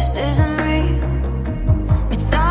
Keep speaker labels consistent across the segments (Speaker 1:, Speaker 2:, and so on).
Speaker 1: This isn't real. It's all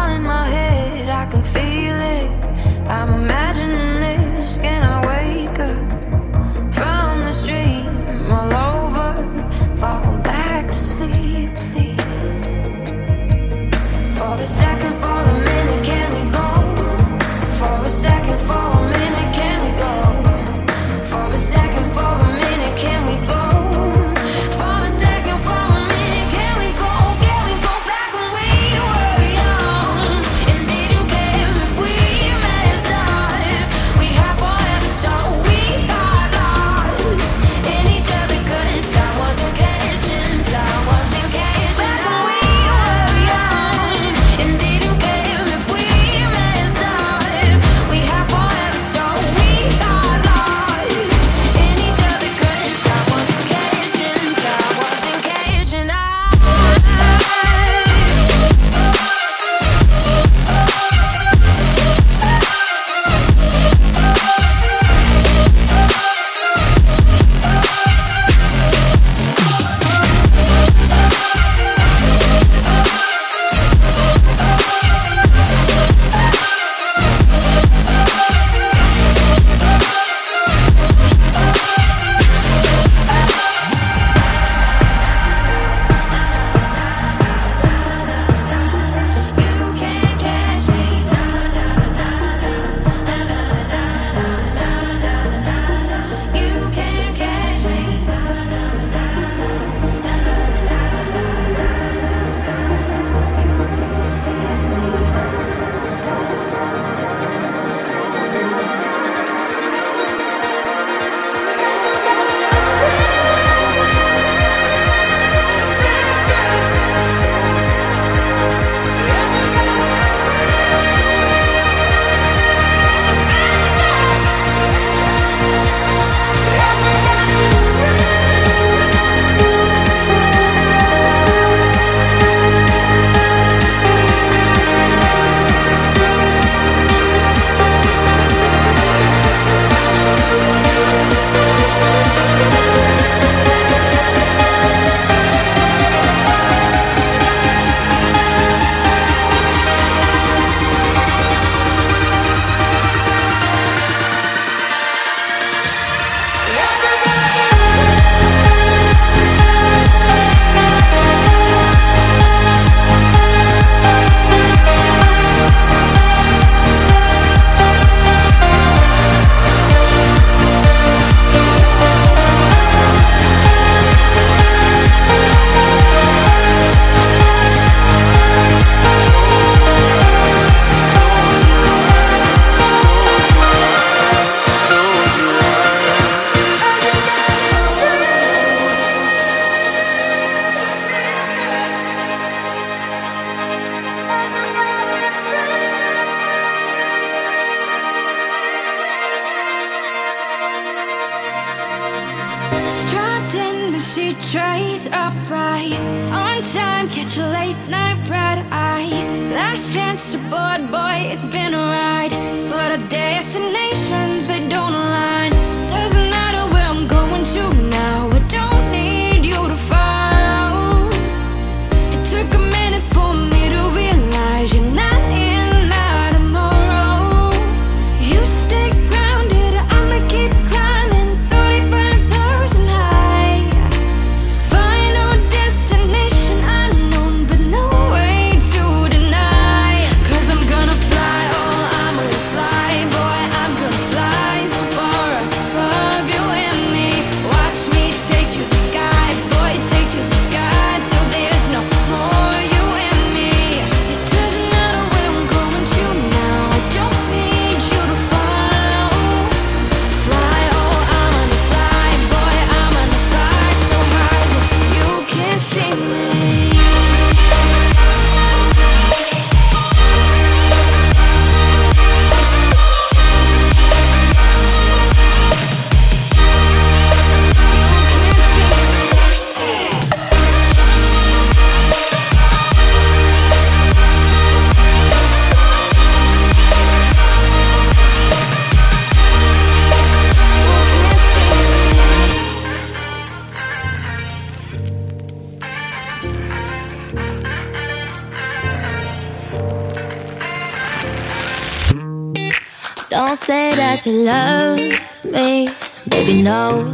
Speaker 1: you love me, baby, no.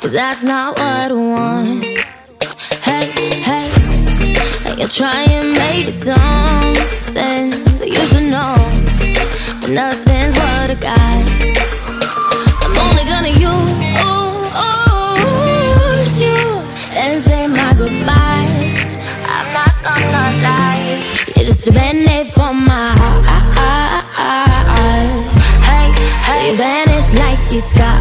Speaker 1: Cause that's not what I want. Hey, hey, you try and make it something, but you should know nothing's what I got. I'm only gonna use you and say my goodbyes. I'm not gonna lie, you're just escapar.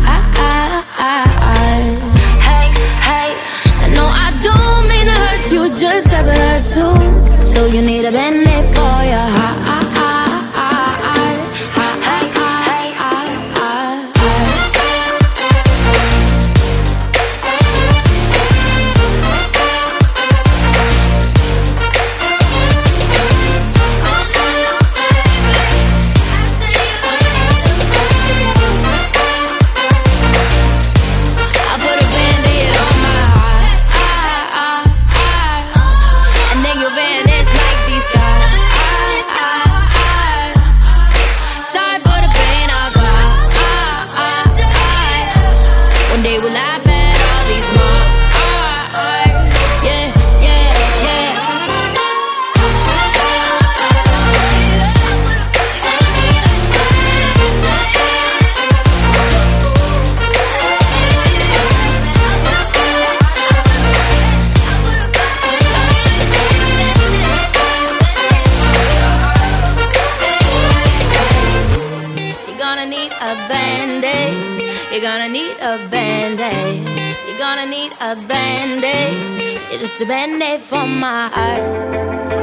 Speaker 1: It's a band-aid for my heart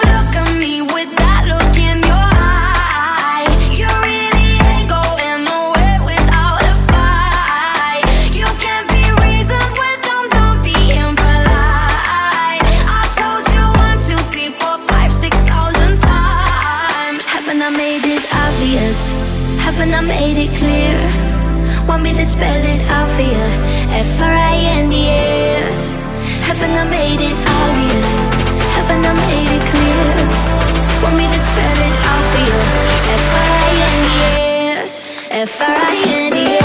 Speaker 1: Haven't I made it clear? Want me to spell it out for you? F-R-I-N-D-S Haven't I made it obvious? Haven't I made it clear? Want me to spell it out for you? F-R-I-N-D-S F-R-I-N-D-S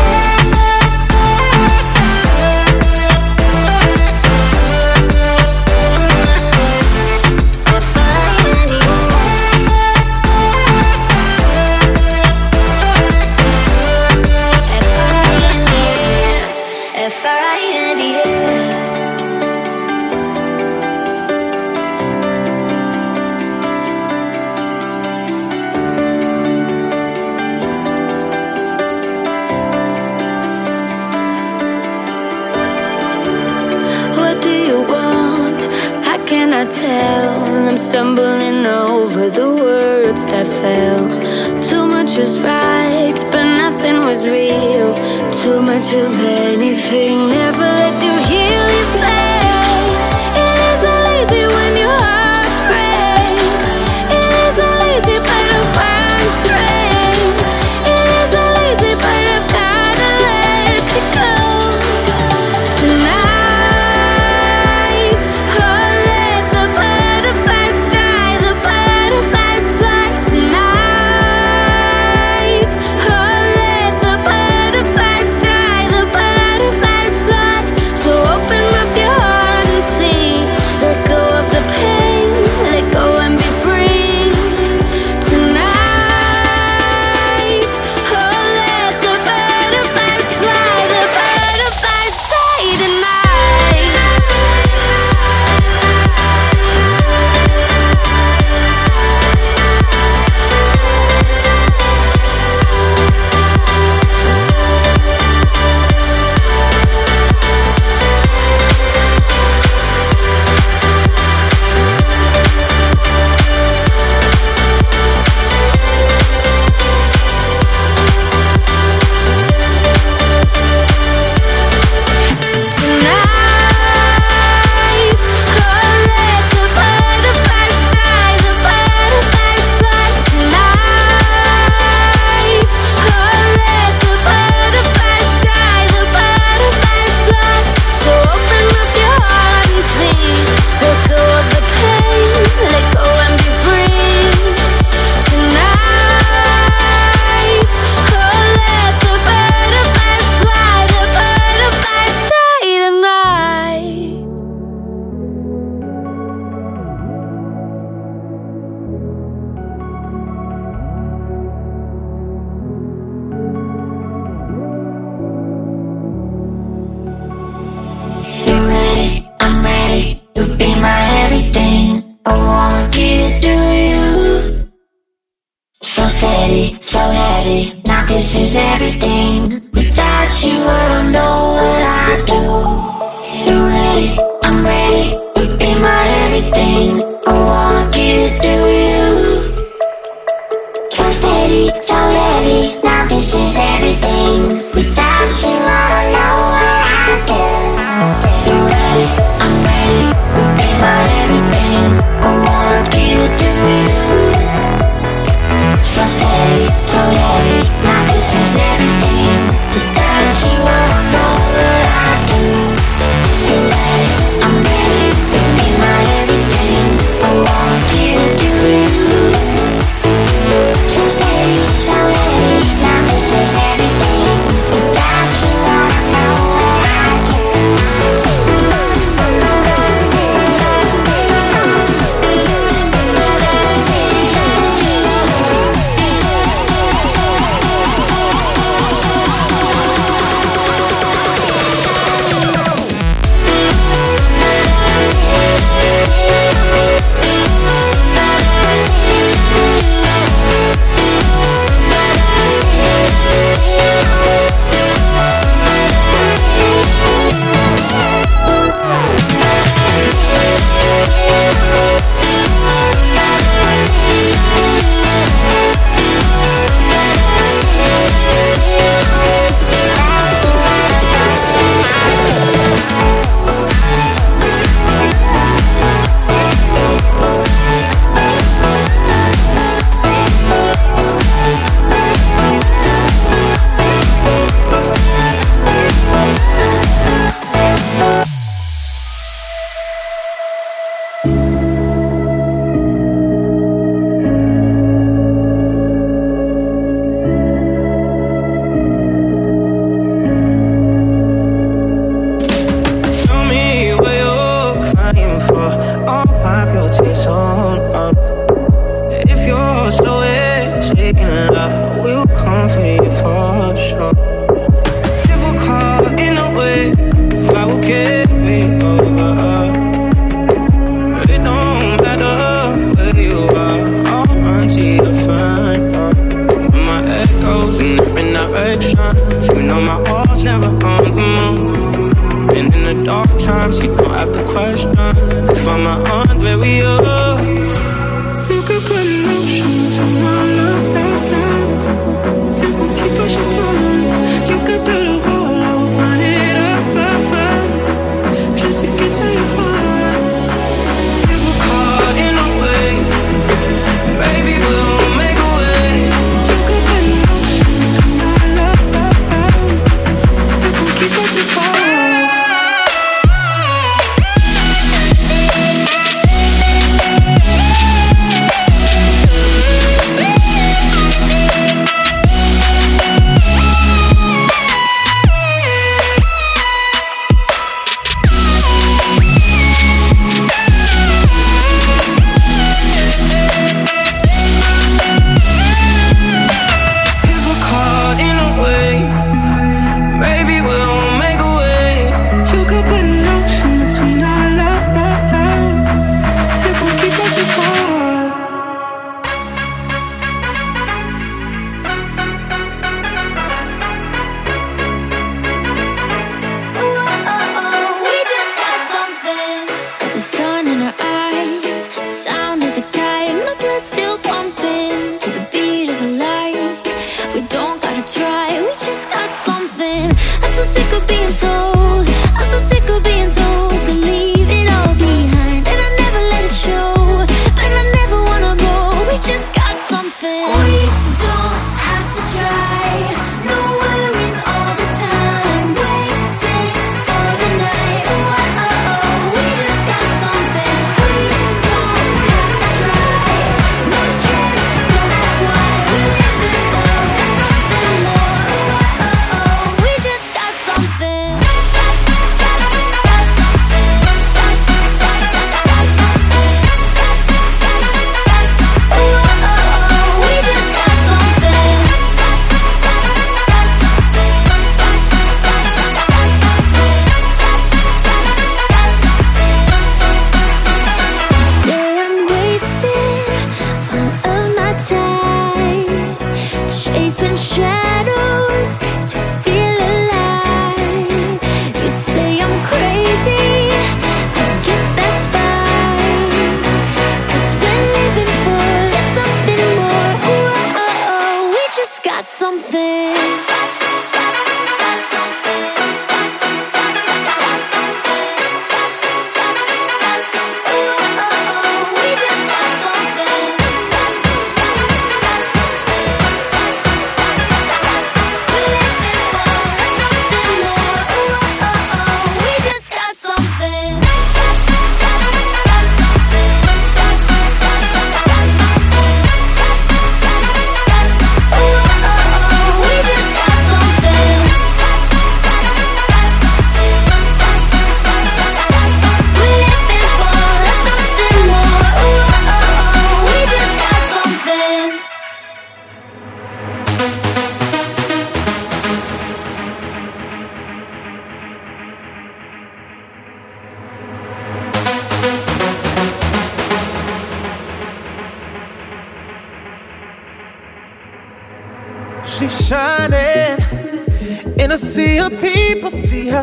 Speaker 1: stumbling over the words that fell. Too much was right, but nothing was real. Too much of anything never let you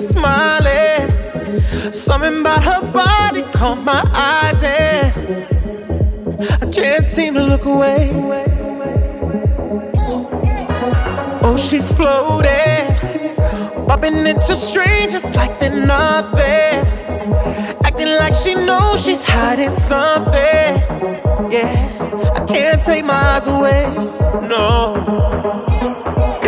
Speaker 2: smiling. Something about her body caught my eyes, and I can't seem to look away. Oh, she's floating, bumping into strangers like they're nothing. Acting like she knows she's hiding something. Yeah, I can't take my eyes away. No.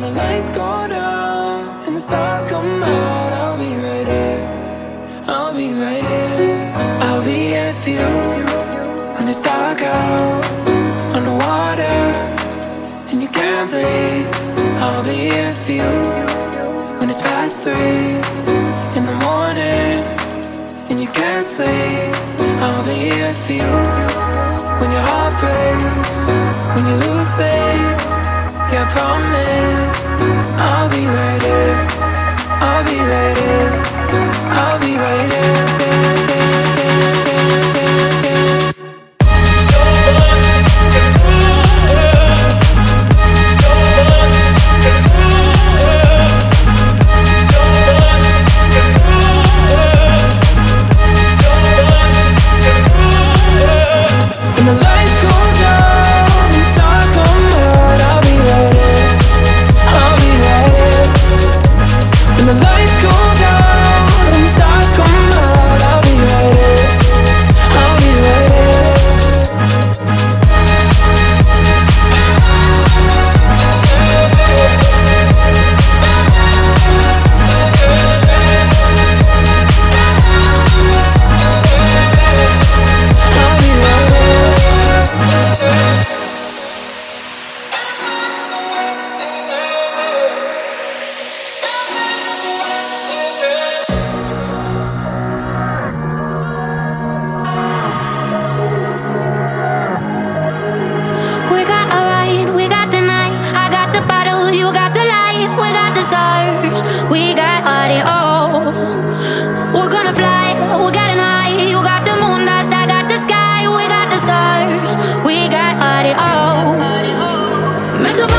Speaker 3: When the lights go down and the stars come out, I'll be right here. I'll be right here. I'll be here for you when it's dark out, underwater, and you can't breathe. I'll be here for you when it's past three in the morning, and you can't sleep. I'll be here for you when your heart breaks, when you lose faith your promise. I'll be waiting. I'll be waiting. I'll be waiting.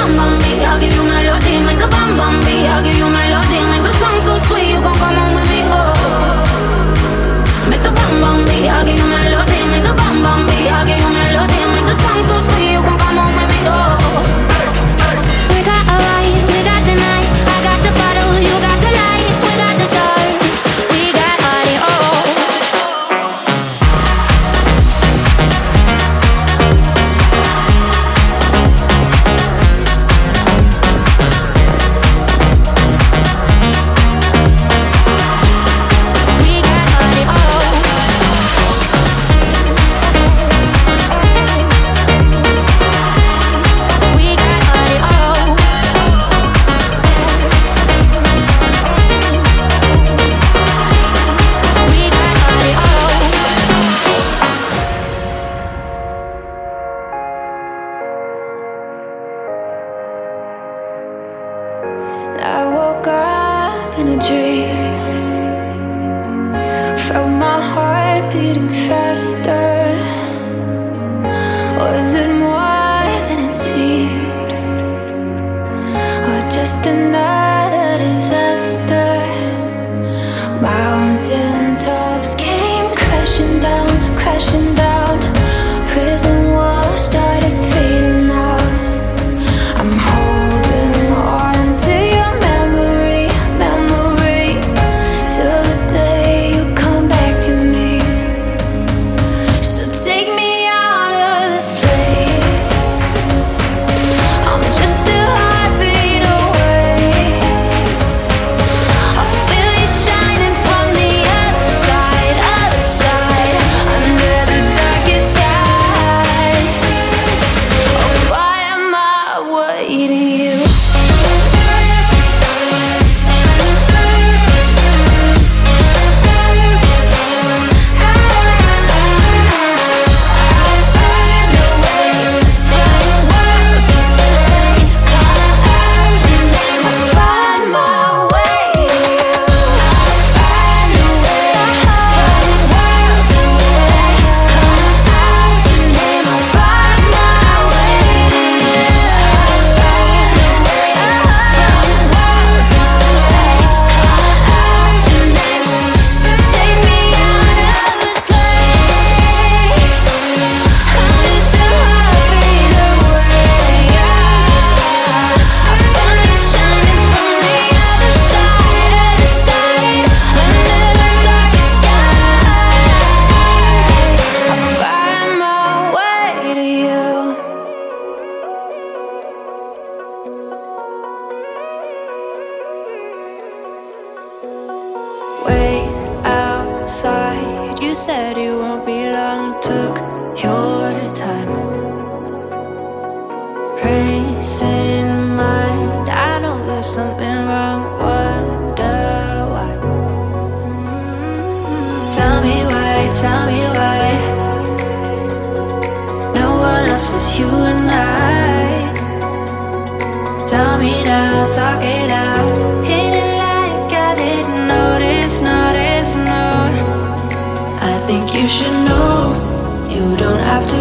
Speaker 1: bum bum bee, I'll give you my melody. Make a bum bum bee, I'll give you my melody. Make the song so sweet, you gon' come on with me, oh. Make a bum bum bee, I'll give you my melody. dream. Felt my heart beating faster. Was it more than it seemed? Or just enough?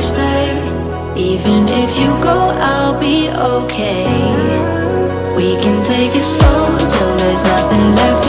Speaker 1: stay. Even if you go, I'll be okay. We can take it slow till there's nothing left.